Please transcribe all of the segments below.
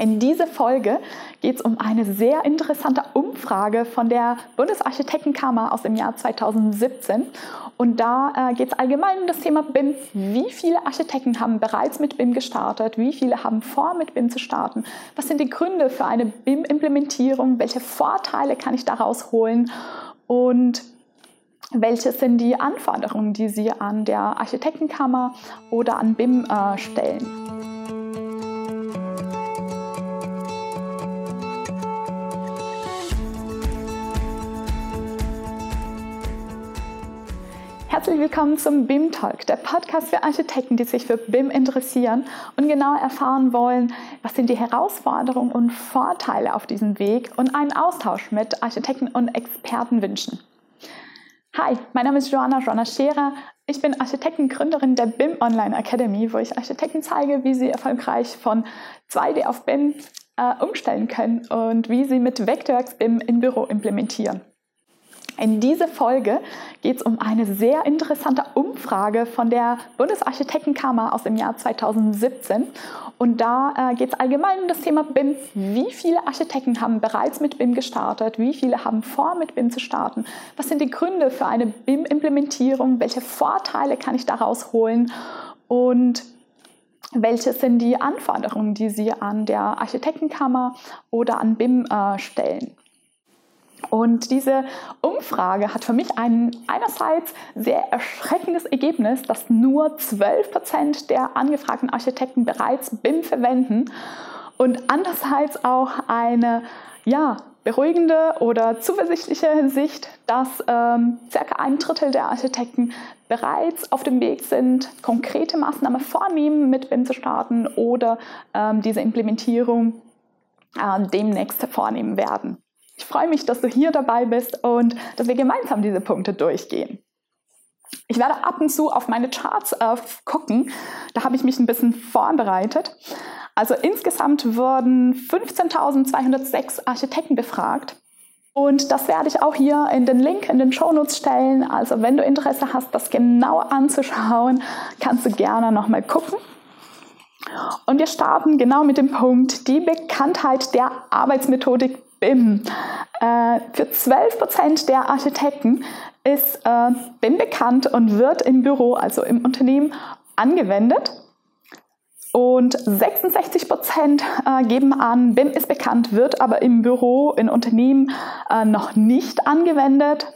In dieser Folge geht es um eine sehr interessante Umfrage von der Bundesarchitektenkammer aus dem Jahr 2017. Und da äh, geht es allgemein um das Thema BIM. Wie viele Architekten haben bereits mit BIM gestartet? Wie viele haben vor, mit BIM zu starten? Was sind die Gründe für eine BIM-Implementierung? Welche Vorteile kann ich daraus holen? Und welche sind die Anforderungen, die Sie an der Architektenkammer oder an BIM äh, stellen? Herzlich willkommen zum BIM Talk, der Podcast für Architekten, die sich für BIM interessieren und genau erfahren wollen, was sind die Herausforderungen und Vorteile auf diesem Weg und einen Austausch mit Architekten und Experten wünschen. Hi, mein Name ist Joanna Joanna Scherer. Ich bin Architektengründerin der BIM Online Academy, wo ich Architekten zeige, wie sie erfolgreich von 2D auf BIM äh, umstellen können und wie sie mit Vectorworks BIM im Büro implementieren. In dieser Folge geht es um eine sehr interessante Umfrage von der Bundesarchitektenkammer aus dem Jahr 2017. Und da äh, geht es allgemein um das Thema BIM. Wie viele Architekten haben bereits mit BIM gestartet? Wie viele haben vor, mit BIM zu starten? Was sind die Gründe für eine BIM-Implementierung? Welche Vorteile kann ich daraus holen? Und welche sind die Anforderungen, die Sie an der Architektenkammer oder an BIM äh, stellen? Und diese Umfrage hat für mich ein einerseits sehr erschreckendes Ergebnis, dass nur 12 Prozent der angefragten Architekten bereits BIM verwenden und andererseits auch eine ja, beruhigende oder zuversichtliche Sicht, dass ähm, circa ein Drittel der Architekten bereits auf dem Weg sind, konkrete Maßnahmen vornehmen, mit BIM zu starten oder ähm, diese Implementierung äh, demnächst vornehmen werden. Ich freue mich, dass du hier dabei bist und dass wir gemeinsam diese Punkte durchgehen. Ich werde ab und zu auf meine Charts äh, gucken. Da habe ich mich ein bisschen vorbereitet. Also insgesamt wurden 15.206 Architekten befragt. Und das werde ich auch hier in den Link in den Shownotes stellen. Also wenn du Interesse hast, das genau anzuschauen, kannst du gerne nochmal gucken. Und wir starten genau mit dem Punkt die Bekanntheit der Arbeitsmethodik BIM. Äh, für 12 Prozent der Architekten ist äh, BIM bekannt und wird im Büro, also im Unternehmen, angewendet. Und 66 Prozent äh, geben an, BIM ist bekannt, wird aber im Büro, in Unternehmen äh, noch nicht angewendet.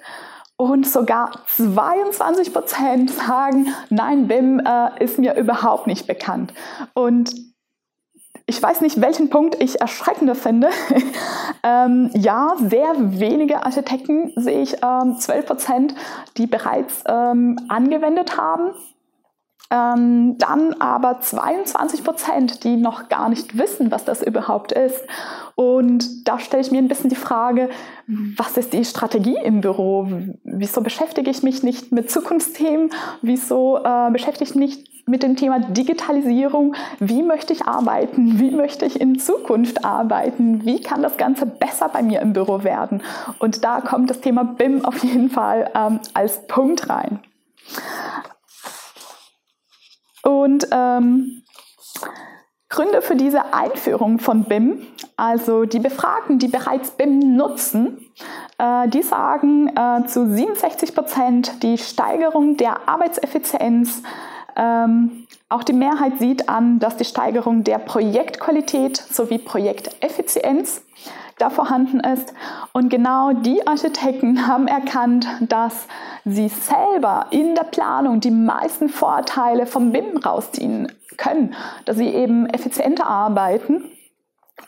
Und sogar 22 Prozent sagen, nein, BIM äh, ist mir überhaupt nicht bekannt. Und ich weiß nicht, welchen Punkt ich erschreckender finde. ähm, ja, sehr wenige Architekten sehe ich ähm, 12 Prozent, die bereits ähm, angewendet haben. Ähm, dann aber 22 Prozent, die noch gar nicht wissen, was das überhaupt ist. Und da stelle ich mir ein bisschen die Frage, was ist die Strategie im Büro? Wieso beschäftige ich mich nicht mit Zukunftsthemen? Wieso äh, beschäftige ich mich mit dem Thema Digitalisierung. Wie möchte ich arbeiten? Wie möchte ich in Zukunft arbeiten? Wie kann das Ganze besser bei mir im Büro werden? Und da kommt das Thema BIM auf jeden Fall ähm, als Punkt rein. Und ähm, Gründe für diese Einführung von BIM, also die Befragten, die bereits BIM nutzen, äh, die sagen äh, zu 67 Prozent die Steigerung der Arbeitseffizienz ähm, auch die Mehrheit sieht an, dass die Steigerung der Projektqualität sowie Projekteffizienz da vorhanden ist. Und genau die Architekten haben erkannt, dass sie selber in der Planung die meisten Vorteile vom BIM rausziehen können, dass sie eben effizienter arbeiten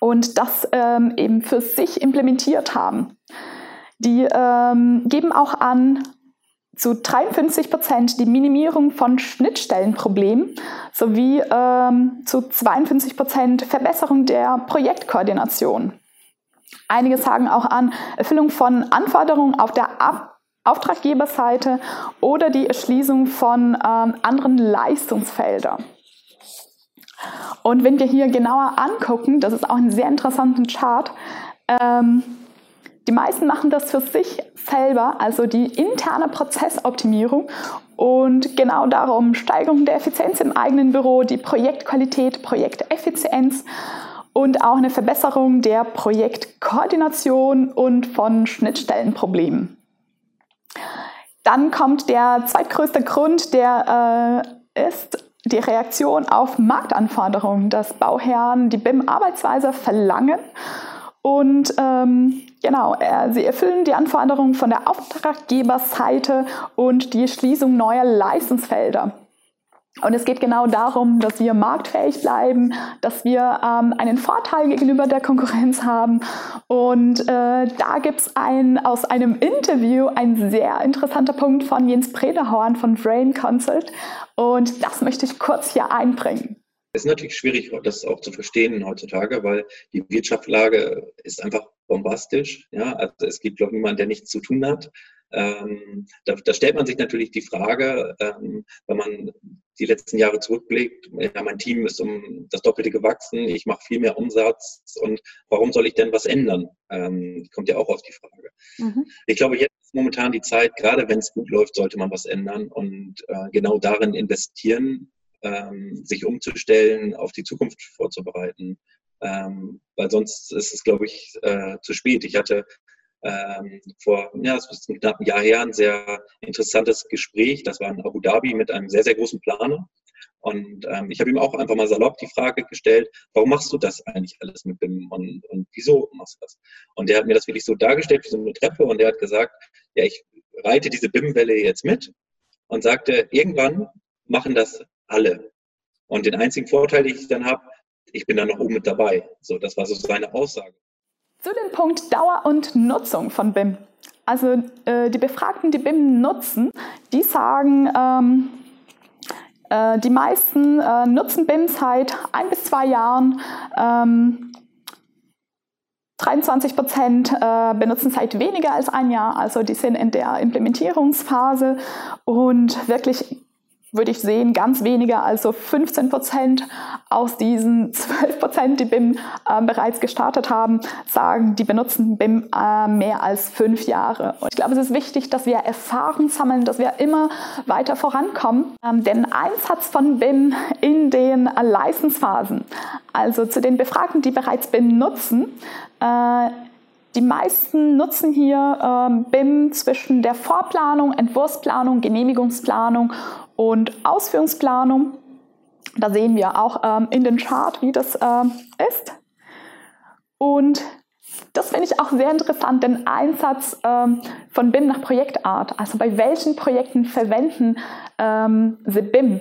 und das ähm, eben für sich implementiert haben. Die ähm, geben auch an, zu 53 Prozent die Minimierung von Schnittstellenproblemen sowie ähm, zu 52 Prozent Verbesserung der Projektkoordination. Einige sagen auch an Erfüllung von Anforderungen auf der Ab Auftraggeberseite oder die Erschließung von ähm, anderen Leistungsfeldern. Und wenn wir hier genauer angucken, das ist auch ein sehr interessanter Chart, ähm, die meisten machen das für sich selber, also die interne Prozessoptimierung und genau darum Steigerung der Effizienz im eigenen Büro, die Projektqualität, Projekteffizienz. und auch eine Verbesserung der Projektkoordination und von Schnittstellenproblemen. Dann kommt der zweitgrößte Grund, der äh, ist die Reaktion auf Marktanforderungen, dass Bauherren die BIM-Arbeitsweise verlangen und ähm, genau, äh, sie erfüllen die Anforderungen von der Auftraggeberseite und die Schließung neuer Leistungsfelder. Und es geht genau darum, dass wir marktfähig bleiben, dass wir ähm, einen Vorteil gegenüber der Konkurrenz haben. Und äh, da gibt es ein, aus einem Interview ein sehr interessanter Punkt von Jens Predahorn von Brain Consult. Und das möchte ich kurz hier einbringen. Es ist natürlich schwierig, das auch zu verstehen heutzutage, weil die Wirtschaftslage ist einfach bombastisch. Ja? Also es gibt, glaube ich, niemanden, der nichts zu tun hat. Ähm, da, da, stellt man sich natürlich die Frage, ähm, wenn man die letzten Jahre zurückblickt, ja, mein Team ist um das Doppelte gewachsen, ich mache viel mehr Umsatz und warum soll ich denn was ändern? Ähm, kommt ja auch auf die Frage. Mhm. Ich glaube, jetzt ist momentan die Zeit, gerade wenn es gut läuft, sollte man was ändern und äh, genau darin investieren, ähm, sich umzustellen, auf die Zukunft vorzubereiten. Ähm, weil sonst ist es, glaube ich, äh, zu spät. Ich hatte ähm, vor, ja, es ist ein knappen Jahr her, ein sehr interessantes Gespräch. Das war in Abu Dhabi mit einem sehr, sehr großen Planer. Und ähm, ich habe ihm auch einfach mal salopp die Frage gestellt, warum machst du das eigentlich alles mit BIM und, und wieso machst du das? Und der hat mir das wirklich so dargestellt wie so eine Treppe und der hat gesagt, ja, ich reite diese BIM-Welle jetzt mit und sagte, irgendwann machen das alle. Und den einzigen Vorteil, den ich dann habe, ich bin dann noch oben mit dabei. So, das war so seine Aussage. Zu dem Punkt Dauer und Nutzung von BIM. Also äh, die Befragten, die BIM nutzen, die sagen, ähm, äh, die meisten äh, nutzen BIM seit ein bis zwei Jahren. Ähm, 23 Prozent äh, benutzen seit weniger als ein Jahr, also die sind in der Implementierungsphase und wirklich würde ich sehen, ganz weniger, also 15 Prozent aus diesen 12 Prozent, die BIM äh, bereits gestartet haben, sagen, die benutzen BIM äh, mehr als fünf Jahre. Und ich glaube, es ist wichtig, dass wir Erfahrung sammeln, dass wir immer weiter vorankommen. Ähm, denn Einsatz von BIM in den äh, Leistungsphasen, also zu den Befragten, die bereits BIM nutzen, äh, die meisten nutzen hier ähm, BIM zwischen der Vorplanung, Entwurfsplanung, Genehmigungsplanung und Ausführungsplanung. Da sehen wir auch ähm, in den Chart, wie das ähm, ist. Und das finde ich auch sehr interessant, den Einsatz ähm, von BIM nach Projektart. Also bei welchen Projekten verwenden ähm, sie BIM?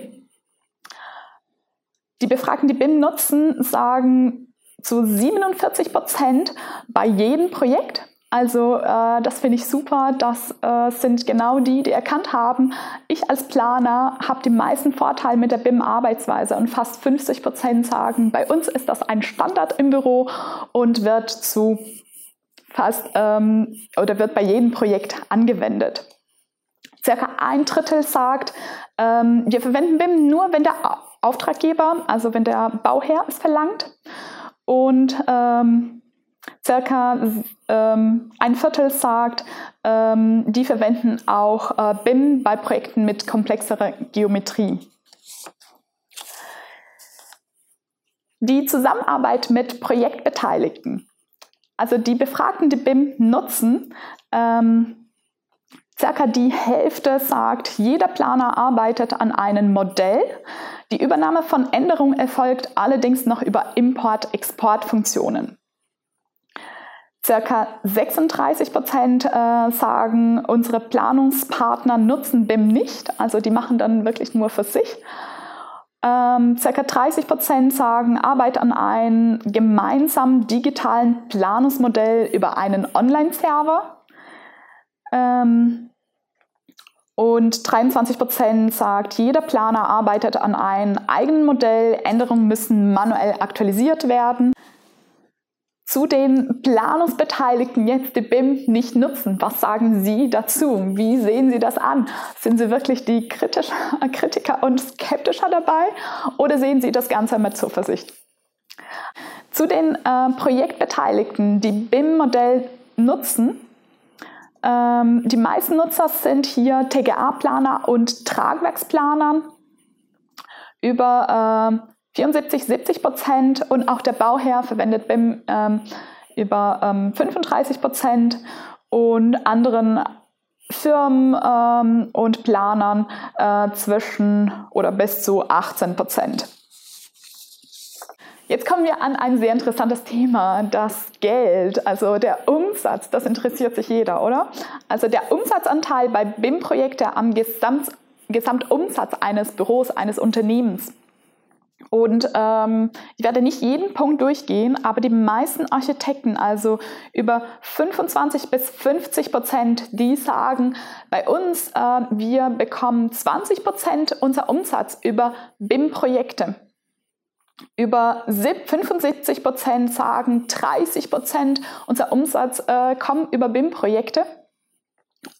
Die Befragten, die BIM nutzen, sagen zu 47 Prozent bei jedem Projekt. Also äh, das finde ich super. Das äh, sind genau die, die erkannt haben, ich als Planer habe die meisten Vorteile mit der BIM-Arbeitsweise und fast 50 Prozent sagen, bei uns ist das ein Standard im Büro und wird zu fast ähm, oder wird bei jedem Projekt angewendet. Circa ein Drittel sagt, ähm, wir verwenden BIM nur, wenn der Auftraggeber, also wenn der Bauherr es verlangt. Und ähm, circa ähm, ein Viertel sagt, ähm, die verwenden auch äh, BIM bei Projekten mit komplexerer Geometrie. Die Zusammenarbeit mit Projektbeteiligten. Also die Befragten, die BIM nutzen, ähm, circa die Hälfte sagt, jeder Planer arbeitet an einem Modell, die Übernahme von Änderungen erfolgt allerdings noch über Import-Export-Funktionen. Circa 36 Prozent äh, sagen, unsere Planungspartner nutzen BIM nicht, also die machen dann wirklich nur für sich. Ähm, circa 30 Prozent sagen, Arbeit an einem gemeinsamen digitalen Planungsmodell über einen Online-Server. Ähm, und 23 Prozent sagt, jeder Planer arbeitet an einem eigenen Modell, Änderungen müssen manuell aktualisiert werden. Zu den Planungsbeteiligten jetzt die BIM nicht nutzen. Was sagen Sie dazu? Wie sehen Sie das an? Sind Sie wirklich die Kritisch Kritiker und Skeptischer dabei oder sehen Sie das Ganze mit Zuversicht? Zu den äh, Projektbeteiligten, die BIM-Modell nutzen, ähm, die meisten Nutzer sind hier TGA-Planer und Tragwerksplaner. Über 74, 70 Prozent und auch der Bauherr verwendet BIM ähm, über ähm, 35 Prozent und anderen Firmen ähm, und Planern äh, zwischen oder bis zu 18 Prozent. Jetzt kommen wir an ein sehr interessantes Thema, das Geld, also der Umsatz. Das interessiert sich jeder, oder? Also der Umsatzanteil bei BIM-Projekten am Gesamt, Gesamtumsatz eines Büros, eines Unternehmens. Und ähm, ich werde nicht jeden Punkt durchgehen, aber die meisten Architekten, also über 25 bis 50 Prozent, die sagen, bei uns, äh, wir bekommen 20 Prozent unser Umsatz über BIM-Projekte. Über 75 Prozent sagen, 30 Prozent unser Umsatz äh, kommen über BIM-Projekte.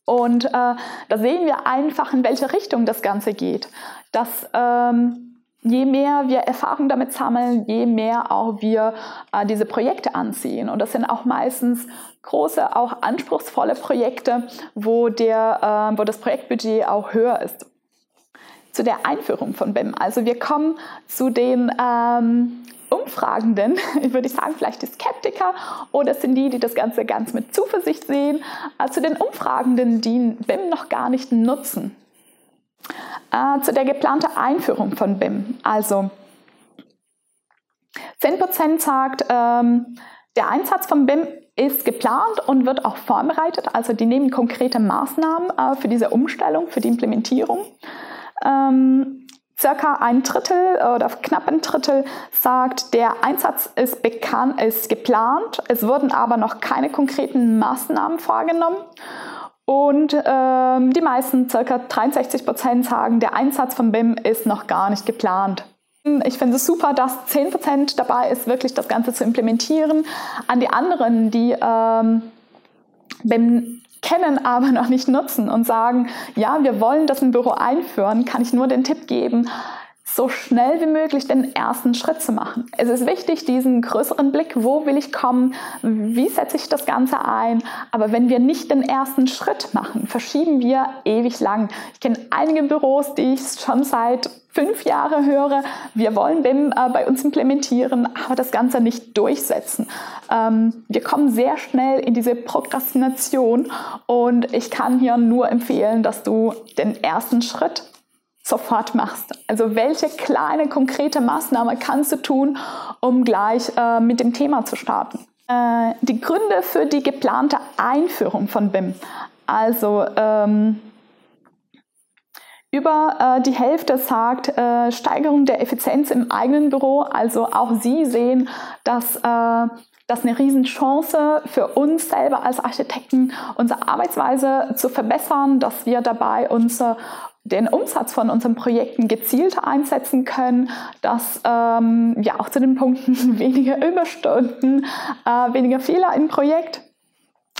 Und äh, da sehen wir einfach, in welche Richtung das Ganze geht. Dass ähm, je mehr wir Erfahrung damit sammeln, je mehr auch wir äh, diese Projekte anziehen. Und das sind auch meistens große, auch anspruchsvolle Projekte, wo, der, äh, wo das Projektbudget auch höher ist zu der Einführung von BIM. Also wir kommen zu den ähm, Umfragenden, ich würde sagen, vielleicht die Skeptiker oder sind die, die das Ganze ganz mit Zuversicht sehen, äh, zu den Umfragenden, die BIM noch gar nicht nutzen. Äh, zu der geplanten Einführung von BIM. Also 10% sagt, ähm, der Einsatz von BIM ist geplant und wird auch vorbereitet. Also die nehmen konkrete Maßnahmen äh, für diese Umstellung, für die Implementierung. Ähm, circa ein Drittel oder knapp ein Drittel sagt, der Einsatz ist bekannt, ist geplant. Es wurden aber noch keine konkreten Maßnahmen vorgenommen. Und ähm, die meisten, circa 63 Prozent, sagen, der Einsatz von BIM ist noch gar nicht geplant. Ich finde es super, dass 10 Prozent dabei ist, wirklich das Ganze zu implementieren. An die anderen, die ähm, BIM kennen, aber noch nicht nutzen und sagen, ja, wir wollen das im Büro einführen, kann ich nur den Tipp geben, so schnell wie möglich den ersten Schritt zu machen. Es ist wichtig, diesen größeren Blick, wo will ich kommen, wie setze ich das Ganze ein. Aber wenn wir nicht den ersten Schritt machen, verschieben wir ewig lang. Ich kenne einige Büros, die ich schon seit fünf Jahren höre, wir wollen BIM äh, bei uns implementieren, aber das Ganze nicht durchsetzen. Ähm, wir kommen sehr schnell in diese Prokrastination und ich kann hier nur empfehlen, dass du den ersten Schritt sofort machst. Also welche kleine konkrete Maßnahme kannst du tun, um gleich äh, mit dem Thema zu starten? Äh, die Gründe für die geplante Einführung von BIM. Also ähm, über äh, die Hälfte sagt äh, Steigerung der Effizienz im eigenen Büro. Also auch Sie sehen, dass äh, das eine Riesenchance für uns selber als Architekten, unsere Arbeitsweise zu verbessern, dass wir dabei unser den Umsatz von unseren Projekten gezielt einsetzen können, dass ähm, ja auch zu den Punkten weniger Überstunden, äh, weniger Fehler im Projekt.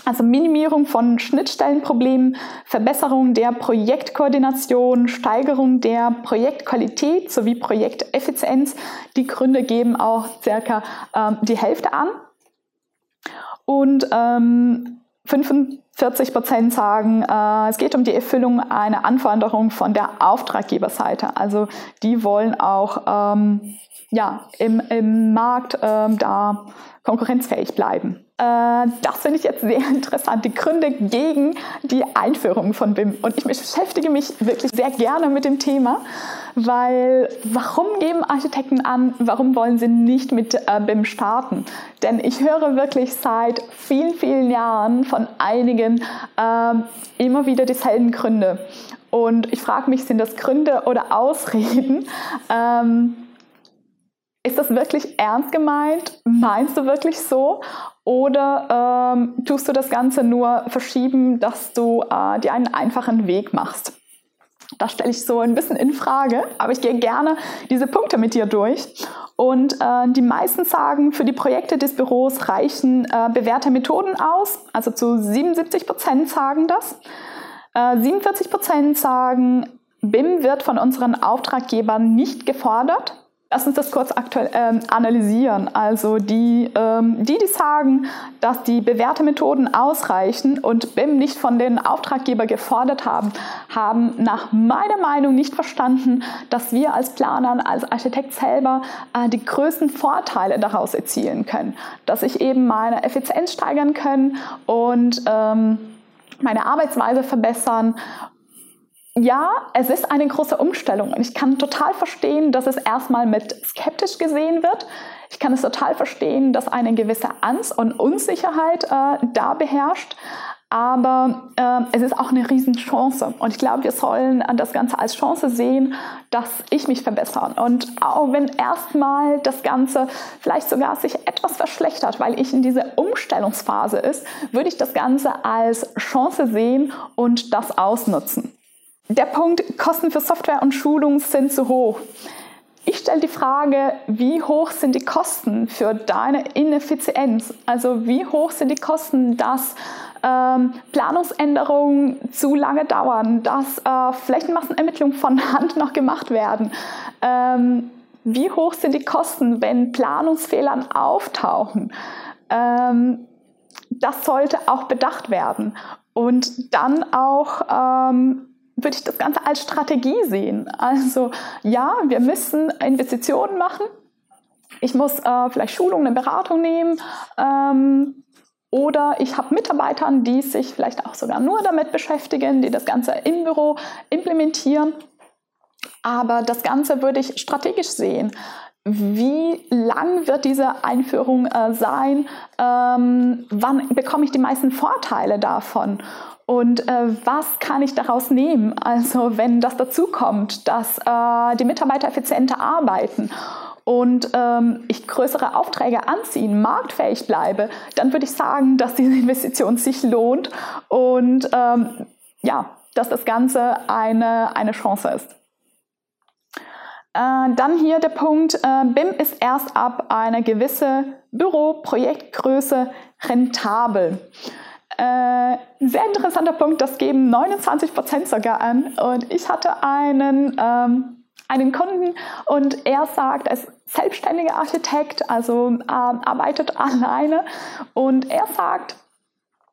Also Minimierung von Schnittstellenproblemen, Verbesserung der Projektkoordination, Steigerung der Projektqualität sowie Projekteffizienz. Die Gründe geben auch circa ähm, die Hälfte an. Und ähm, 45 Prozent sagen, äh, es geht um die Erfüllung einer Anforderung von der Auftraggeberseite. Also die wollen auch ähm, ja, im, im Markt ähm, da konkurrenzfähig bleiben. Äh, das finde ich jetzt sehr interessant, die Gründe gegen die Einführung von BIM. Und ich beschäftige mich wirklich sehr gerne mit dem Thema, weil warum geben Architekten an, warum wollen sie nicht mit äh, BIM starten? Denn ich höre wirklich seit vielen, vielen Jahren von einigen äh, immer wieder dieselben Gründe. Und ich frage mich, sind das Gründe oder Ausreden? Ähm, ist das wirklich ernst gemeint? Meinst du wirklich so? Oder ähm, tust du das Ganze nur verschieben, dass du äh, dir einen einfachen Weg machst? Das stelle ich so ein bisschen in Frage, aber ich gehe gerne diese Punkte mit dir durch. Und äh, die meisten sagen, für die Projekte des Büros reichen äh, bewährte Methoden aus. Also zu 77 Prozent sagen das. Äh, 47 Prozent sagen, BIM wird von unseren Auftraggebern nicht gefordert. Lass uns das kurz aktuell ähm, analysieren. Also die, ähm, die, die sagen, dass die bewährten Methoden ausreichen und BIM nicht von den Auftraggeber gefordert haben, haben nach meiner Meinung nicht verstanden, dass wir als Planer, als Architekt selber äh, die größten Vorteile daraus erzielen können. Dass ich eben meine Effizienz steigern kann und ähm, meine Arbeitsweise verbessern ja, es ist eine große Umstellung und ich kann total verstehen, dass es erstmal mit skeptisch gesehen wird. Ich kann es total verstehen, dass eine gewisse Angst und Unsicherheit äh, da beherrscht. Aber äh, es ist auch eine Riesenchance. Und ich glaube, wir sollen das Ganze als Chance sehen, dass ich mich verbessere. Und auch wenn erstmal das Ganze vielleicht sogar sich etwas verschlechtert, weil ich in dieser Umstellungsphase ist, würde ich das Ganze als Chance sehen und das ausnutzen. Der Punkt, Kosten für Software und Schulung sind zu hoch. Ich stelle die Frage, wie hoch sind die Kosten für deine Ineffizienz? Also wie hoch sind die Kosten, dass ähm, Planungsänderungen zu lange dauern, dass äh, Flächenmassenermittlungen von Hand noch gemacht werden? Ähm, wie hoch sind die Kosten, wenn Planungsfehler auftauchen? Ähm, das sollte auch bedacht werden. Und dann auch ähm, würde ich das Ganze als Strategie sehen. Also ja, wir müssen Investitionen machen. Ich muss äh, vielleicht Schulung, eine Beratung nehmen. Ähm, oder ich habe Mitarbeiter, die sich vielleicht auch sogar nur damit beschäftigen, die das Ganze im Büro implementieren. Aber das Ganze würde ich strategisch sehen. Wie lang wird diese Einführung äh, sein? Ähm, wann bekomme ich die meisten Vorteile davon? Und äh, was kann ich daraus nehmen? Also wenn das dazu kommt, dass äh, die Mitarbeiter effizienter arbeiten und ähm, ich größere Aufträge anziehen, marktfähig bleibe, dann würde ich sagen, dass diese Investition sich lohnt und ähm, ja, dass das Ganze eine, eine Chance ist. Äh, dann hier der Punkt, äh, BIM ist erst ab einer gewissen Büroprojektgröße rentabel. Äh, sehr interessanter Punkt, das geben 29 Prozent sogar an. Und ich hatte einen, ähm, einen Kunden und er sagt, er ist selbstständiger Architekt, also äh, arbeitet alleine. Und er sagt,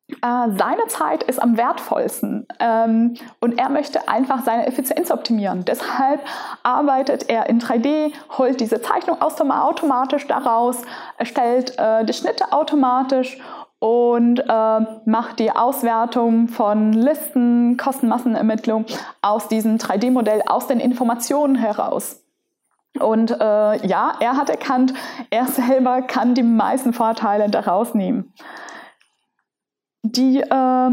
äh, seine Zeit ist am wertvollsten ähm, und er möchte einfach seine Effizienz optimieren. Deshalb arbeitet er in 3D, holt diese Zeichnung automatisch daraus, erstellt äh, die Schnitte automatisch und äh, macht die Auswertung von Listen, Kostenmassenermittlung aus diesem 3D-Modell, aus den Informationen heraus. Und äh, ja, er hat erkannt, er selber kann die meisten Vorteile daraus nehmen. Die äh,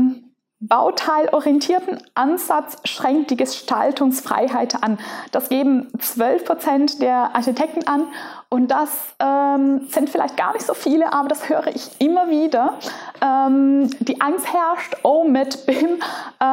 bauteilorientierten Ansatz schränkt die Gestaltungsfreiheit an. Das geben 12 Prozent der Architekten an und das ähm, sind vielleicht gar nicht so viele, aber das höre ich immer wieder. Ähm, die Angst herrscht, oh, mit BIM äh,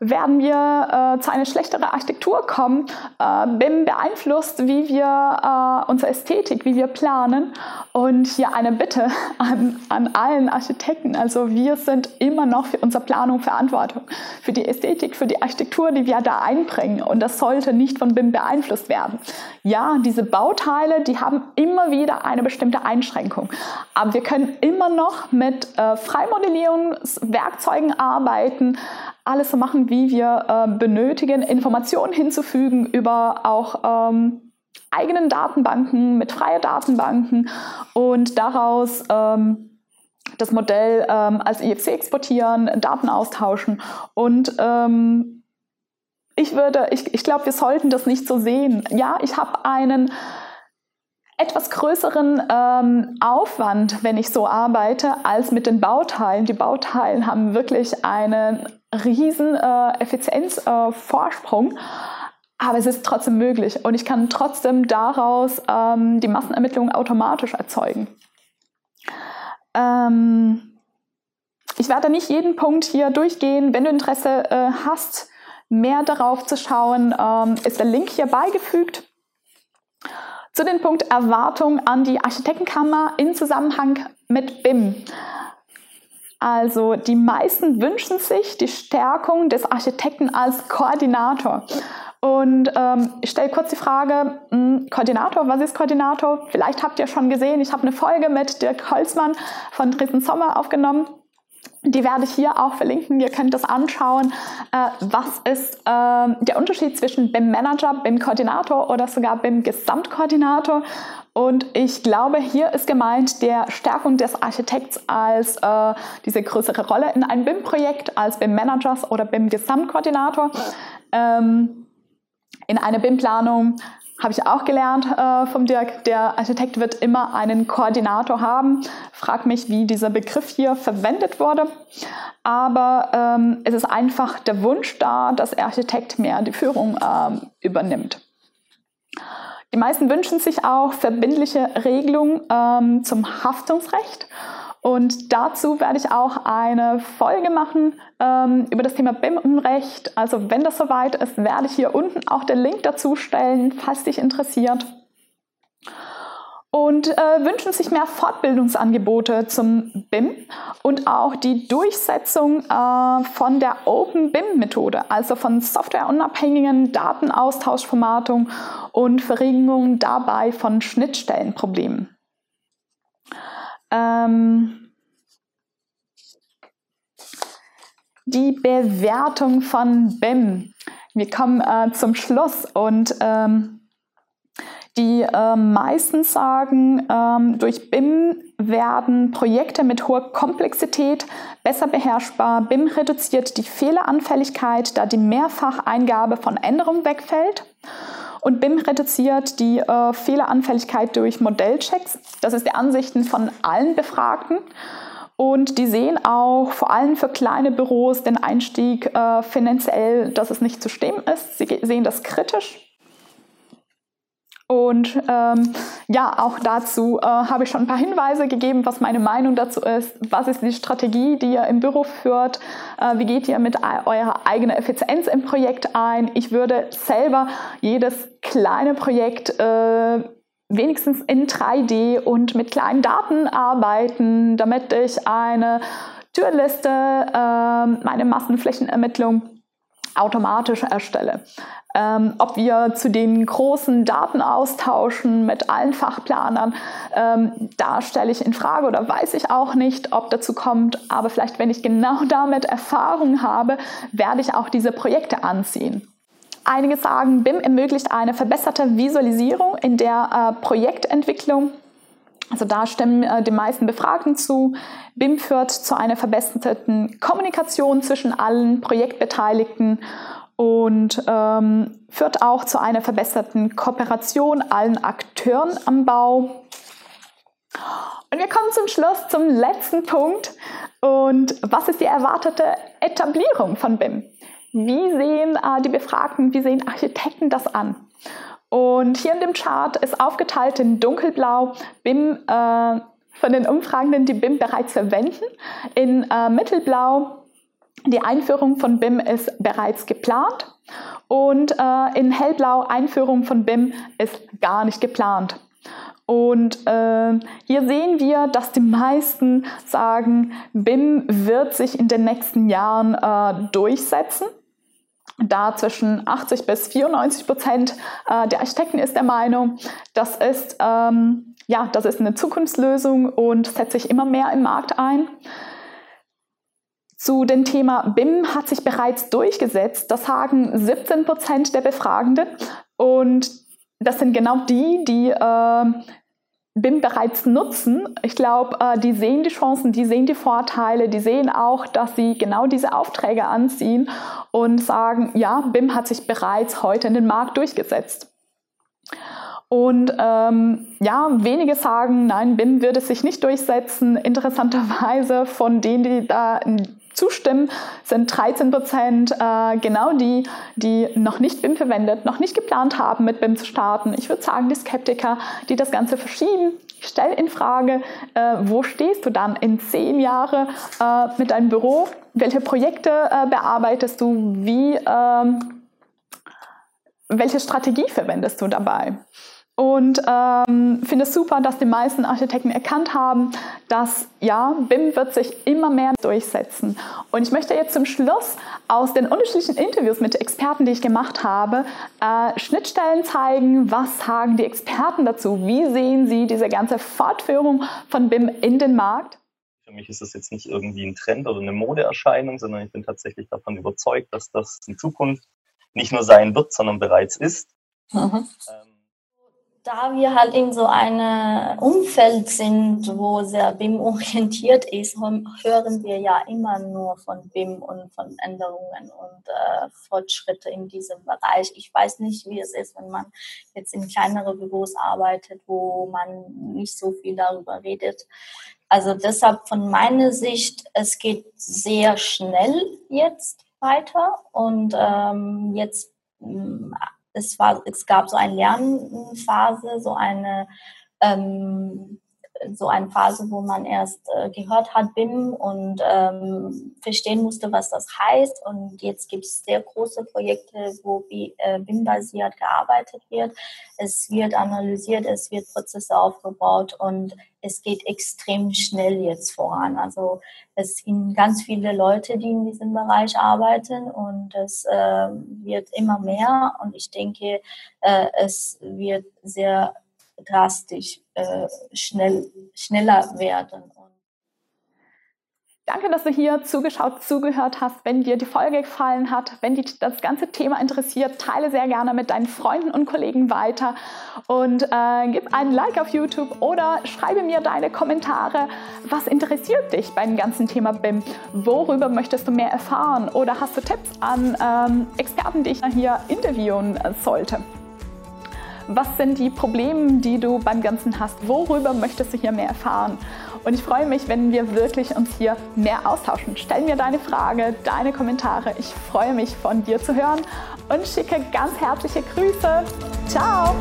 werden wir äh, zu einer schlechteren Architektur kommen. Äh, BIM beeinflusst, wie wir äh, unsere Ästhetik, wie wir planen. Und hier eine Bitte an, an allen Architekten. Also wir sind immer noch für unsere Planung verantwortlich, für die Ästhetik, für die Architektur, die wir da einbringen. Und das sollte nicht von BIM beeinflusst werden. Ja, diese Bauteile, die haben haben immer wieder eine bestimmte Einschränkung. Aber wir können immer noch mit äh, Freimodellierungswerkzeugen arbeiten, alles so machen, wie wir äh, benötigen, Informationen hinzufügen über auch ähm, eigenen Datenbanken, mit freien Datenbanken und daraus ähm, das Modell ähm, als IFC exportieren, Daten austauschen und ähm, ich würde, ich, ich glaube, wir sollten das nicht so sehen. Ja, ich habe einen etwas größeren ähm, Aufwand, wenn ich so arbeite, als mit den Bauteilen. Die Bauteilen haben wirklich einen riesen äh, Effizienzvorsprung. Äh, aber es ist trotzdem möglich und ich kann trotzdem daraus ähm, die Massenermittlungen automatisch erzeugen. Ähm, ich werde nicht jeden Punkt hier durchgehen. Wenn du Interesse äh, hast, mehr darauf zu schauen, ähm, ist der Link hier beigefügt. Zu dem Punkt Erwartung an die Architektenkammer in Zusammenhang mit BIM. Also die meisten wünschen sich die Stärkung des Architekten als Koordinator. Und ähm, ich stelle kurz die Frage, mh, hm, Koordinator, was ist Koordinator? Vielleicht habt ihr schon gesehen, ich habe eine Folge mit Dirk Holzmann von Dresden Sommer aufgenommen. Die werde ich hier auch verlinken. Ihr könnt das anschauen. Äh, was ist äh, der Unterschied zwischen BIM Manager, BIM Koordinator oder sogar BIM Gesamtkoordinator? Und ich glaube, hier ist gemeint der Stärkung des Architekts als äh, diese größere Rolle in einem BIM-Projekt als BIM-Managers oder BIM-Gesamtkoordinator. Ähm, in einer BIM-Planung habe ich auch gelernt äh, vom Dirk, der Architekt wird immer einen Koordinator haben. Frag mich, wie dieser Begriff hier verwendet wurde. Aber ähm, es ist einfach der Wunsch da, dass der Architekt mehr die Führung ähm, übernimmt. Die meisten wünschen sich auch verbindliche Regelungen ähm, zum Haftungsrecht. Und dazu werde ich auch eine Folge machen ähm, über das Thema BIM-Recht. Also wenn das soweit ist, werde ich hier unten auch den Link dazu stellen, falls dich interessiert. Und äh, wünschen sich mehr Fortbildungsangebote zum BIM und auch die Durchsetzung äh, von der Open BIM-Methode, also von softwareunabhängigen Datenaustauschformatungen und Verringerung dabei von Schnittstellenproblemen. Ähm, die Bewertung von BIM. Wir kommen äh, zum Schluss und ähm, die äh, meisten sagen, ähm, durch BIM werden Projekte mit hoher Komplexität besser beherrschbar. BIM reduziert die Fehleranfälligkeit, da die Mehrfacheingabe von Änderungen wegfällt. Und BIM reduziert die äh, Fehleranfälligkeit durch Modellchecks. Das ist die Ansichten von allen Befragten. Und die sehen auch vor allem für kleine Büros den Einstieg äh, finanziell, dass es nicht zu stemmen ist. Sie sehen das kritisch. Und ähm, ja, auch dazu äh, habe ich schon ein paar Hinweise gegeben, was meine Meinung dazu ist. Was ist die Strategie, die ihr im Büro führt? Äh, wie geht ihr mit eurer eigenen Effizienz im Projekt ein? Ich würde selber jedes kleine Projekt äh, wenigstens in 3D und mit kleinen Daten arbeiten, damit ich eine Türliste, äh, meine Massenflächenermittlung automatisch erstelle. Ähm, ob wir zu den großen Daten austauschen mit allen Fachplanern, ähm, da stelle ich in Frage oder weiß ich auch nicht, ob dazu kommt. Aber vielleicht, wenn ich genau damit Erfahrung habe, werde ich auch diese Projekte anziehen. Einige sagen, BIM ermöglicht eine verbesserte Visualisierung in der äh, Projektentwicklung. Also da stimmen äh, die meisten Befragten zu. BIM führt zu einer verbesserten Kommunikation zwischen allen Projektbeteiligten und ähm, führt auch zu einer verbesserten Kooperation allen Akteuren am Bau. Und wir kommen zum Schluss zum letzten Punkt. Und was ist die erwartete Etablierung von BIM? Wie sehen äh, die Befragten, wie sehen Architekten das an? Und hier in dem Chart ist aufgeteilt in dunkelblau BIM äh, von den Umfragenden, die BIM bereits verwenden, in äh, mittelblau die Einführung von BIM ist bereits geplant und äh, in hellblau Einführung von BIM ist gar nicht geplant. Und äh, hier sehen wir, dass die meisten sagen, BIM wird sich in den nächsten Jahren äh, durchsetzen. Da zwischen 80 bis 94 Prozent äh, der Architekten ist der Meinung, das ist, ähm, ja, das ist eine Zukunftslösung und setzt sich immer mehr im Markt ein. Zu dem Thema BIM hat sich bereits durchgesetzt. Das sagen 17 Prozent der Befragenden. Und das sind genau die, die äh, BIM bereits nutzen. Ich glaube, äh, die sehen die Chancen, die sehen die Vorteile, die sehen auch, dass sie genau diese Aufträge anziehen und sagen, ja, BIM hat sich bereits heute in den Markt durchgesetzt. Und ähm, ja, wenige sagen, nein, BIM würde sich nicht durchsetzen. Interessanterweise von denen, die da zustimmen, sind 13 Prozent äh, genau die, die noch nicht BIM verwendet, noch nicht geplant haben, mit BIM zu starten. Ich würde sagen, die Skeptiker, die das Ganze verschieben. Ich in Frage, äh, wo stehst du dann in zehn Jahren äh, mit deinem Büro? Welche Projekte äh, bearbeitest du? Wie, ähm, welche Strategie verwendest du dabei? Und ähm, finde es super, dass die meisten Architekten erkannt haben, dass ja, BIM wird sich immer mehr durchsetzen. Und ich möchte jetzt zum Schluss aus den unterschiedlichen Interviews mit Experten, die ich gemacht habe, äh, Schnittstellen zeigen. Was sagen die Experten dazu? Wie sehen sie diese ganze Fortführung von BIM in den Markt? Für mich ist das jetzt nicht irgendwie ein Trend oder eine Modeerscheinung, sondern ich bin tatsächlich davon überzeugt, dass das in Zukunft nicht nur sein wird, sondern bereits ist. Mhm. Ähm, da wir halt in so einem Umfeld sind, wo sehr BIM-orientiert ist, hören wir ja immer nur von BIM und von Änderungen und äh, Fortschritte in diesem Bereich. Ich weiß nicht, wie es ist, wenn man jetzt in kleinere Büros arbeitet, wo man nicht so viel darüber redet. Also deshalb von meiner Sicht, es geht sehr schnell jetzt weiter und ähm, jetzt es, war, es gab so eine Lernphase, so eine ähm, so eine Phase, wo man erst äh, gehört hat BIM und ähm, verstehen musste, was das heißt. Und jetzt gibt es sehr große Projekte, wo äh, BIM-basiert gearbeitet wird. Es wird analysiert, es wird Prozesse aufgebaut und es geht extrem schnell jetzt voran. Also es sind ganz viele Leute, die in diesem Bereich arbeiten und es äh, wird immer mehr. Und ich denke, äh, es wird sehr drastisch äh, schnell, schneller werden. Danke, dass du hier zugeschaut, zugehört hast. Wenn dir die Folge gefallen hat, wenn dich das ganze Thema interessiert, teile sehr gerne mit deinen Freunden und Kollegen weiter und äh, gib einen Like auf YouTube oder schreibe mir deine Kommentare. Was interessiert dich beim ganzen Thema BIM? Worüber möchtest du mehr erfahren? Oder hast du Tipps an ähm, Experten, die ich hier interviewen sollte? Was sind die Probleme, die du beim Ganzen hast? Worüber möchtest du hier mehr erfahren? Und ich freue mich, wenn wir wirklich uns hier mehr austauschen. Stell mir deine Frage, deine Kommentare. Ich freue mich, von dir zu hören und schicke ganz herzliche Grüße. Ciao!